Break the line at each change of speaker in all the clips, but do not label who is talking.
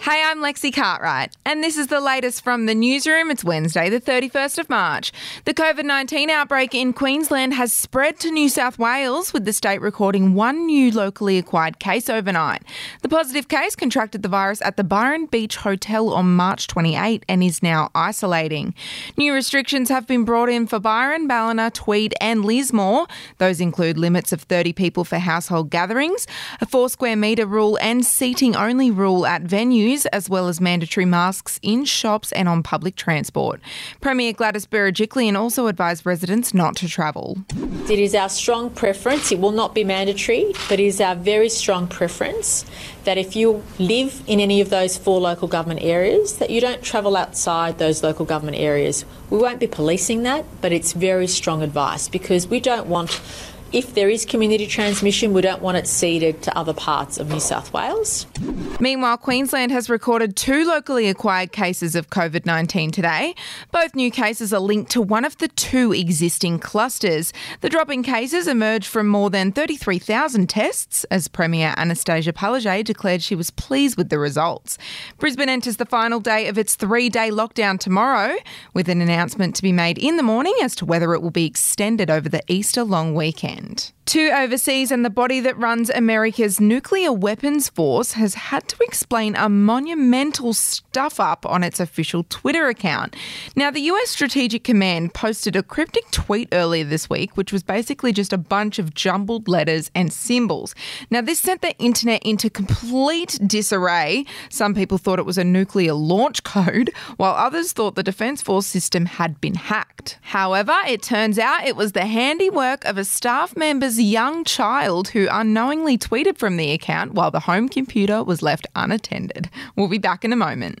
Hey, I'm Lexi Cartwright, and this is the latest from the newsroom. It's Wednesday, the 31st of March. The COVID 19 outbreak in Queensland has spread to New South Wales, with the state recording one new locally acquired case overnight. The positive case contracted the virus at the Byron Beach Hotel on March 28 and is now isolating. New restrictions have been brought in for Byron, Ballina, Tweed, and Lismore. Those include limits of 30 people for household gatherings, a four square metre rule, and seating only rule at venues as well as mandatory masks in shops and on public transport. Premier Gladys Berejiklian also advised residents not to travel.
It is our strong preference, it will not be mandatory, but it is our very strong preference that if you live in any of those four local government areas, that you don't travel outside those local government areas. We won't be policing that, but it's very strong advice because we don't want if there is community transmission, we don't want it seeded to other parts of New South Wales.
Meanwhile, Queensland has recorded two locally acquired cases of COVID 19 today. Both new cases are linked to one of the two existing clusters. The drop in cases emerged from more than 33,000 tests, as Premier Annastacia Palaszczuk declared she was pleased with the results. Brisbane enters the final day of its three day lockdown tomorrow, with an announcement to be made in the morning as to whether it will be extended over the Easter long weekend weekend. To overseas and the body that runs America's nuclear weapons force has had to explain a monumental stuff up on its official Twitter account. Now, the US Strategic Command posted a cryptic tweet earlier this week, which was basically just a bunch of jumbled letters and symbols. Now, this sent the internet into complete disarray. Some people thought it was a nuclear launch code, while others thought the Defence Force system had been hacked. However, it turns out it was the handiwork of a staff member's young child who unknowingly tweeted from the account while the home computer was left unattended. We'll be back in a moment.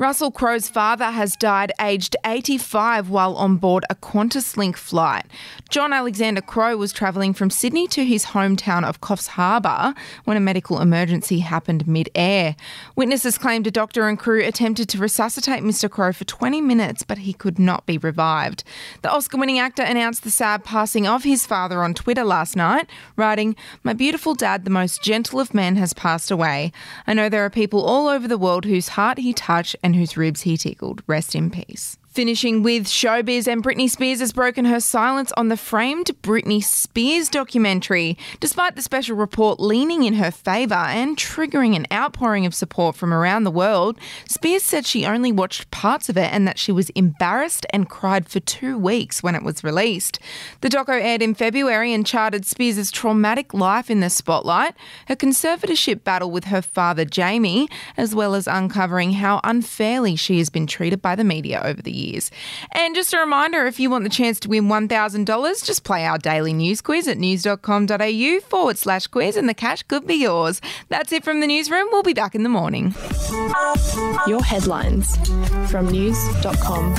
Russell Crowe's father has died aged 85 while on board a QantasLink flight. John Alexander Crowe was travelling from Sydney to his hometown of Coffs Harbour when a medical emergency happened mid-air. Witnesses claimed a doctor and crew attempted to resuscitate Mr Crowe for 20 minutes, but he could not be revived. The Oscar-winning actor announced the sad passing of his father on Twitter last night, writing, My beautiful dad, the most gentle of men, has passed away. I know there are people all over the world whose heart he touched and whose ribs he tickled. Rest in peace. Finishing with showbiz, and Britney Spears has broken her silence on the framed Britney Spears documentary, despite the special report leaning in her favour and triggering an outpouring of support from around the world. Spears said she only watched parts of it and that she was embarrassed and cried for two weeks when it was released. The doco aired in February and charted Spears' traumatic life in the spotlight, her conservatorship battle with her father Jamie, as well as uncovering how unfairly she has been treated by the media over the years years. And just a reminder if you want the chance to win $1,000, just play our daily news quiz at news.com.au forward slash quiz and the cash could be yours. That's it from the newsroom. We'll be back in the morning.
Your headlines from news.com.au.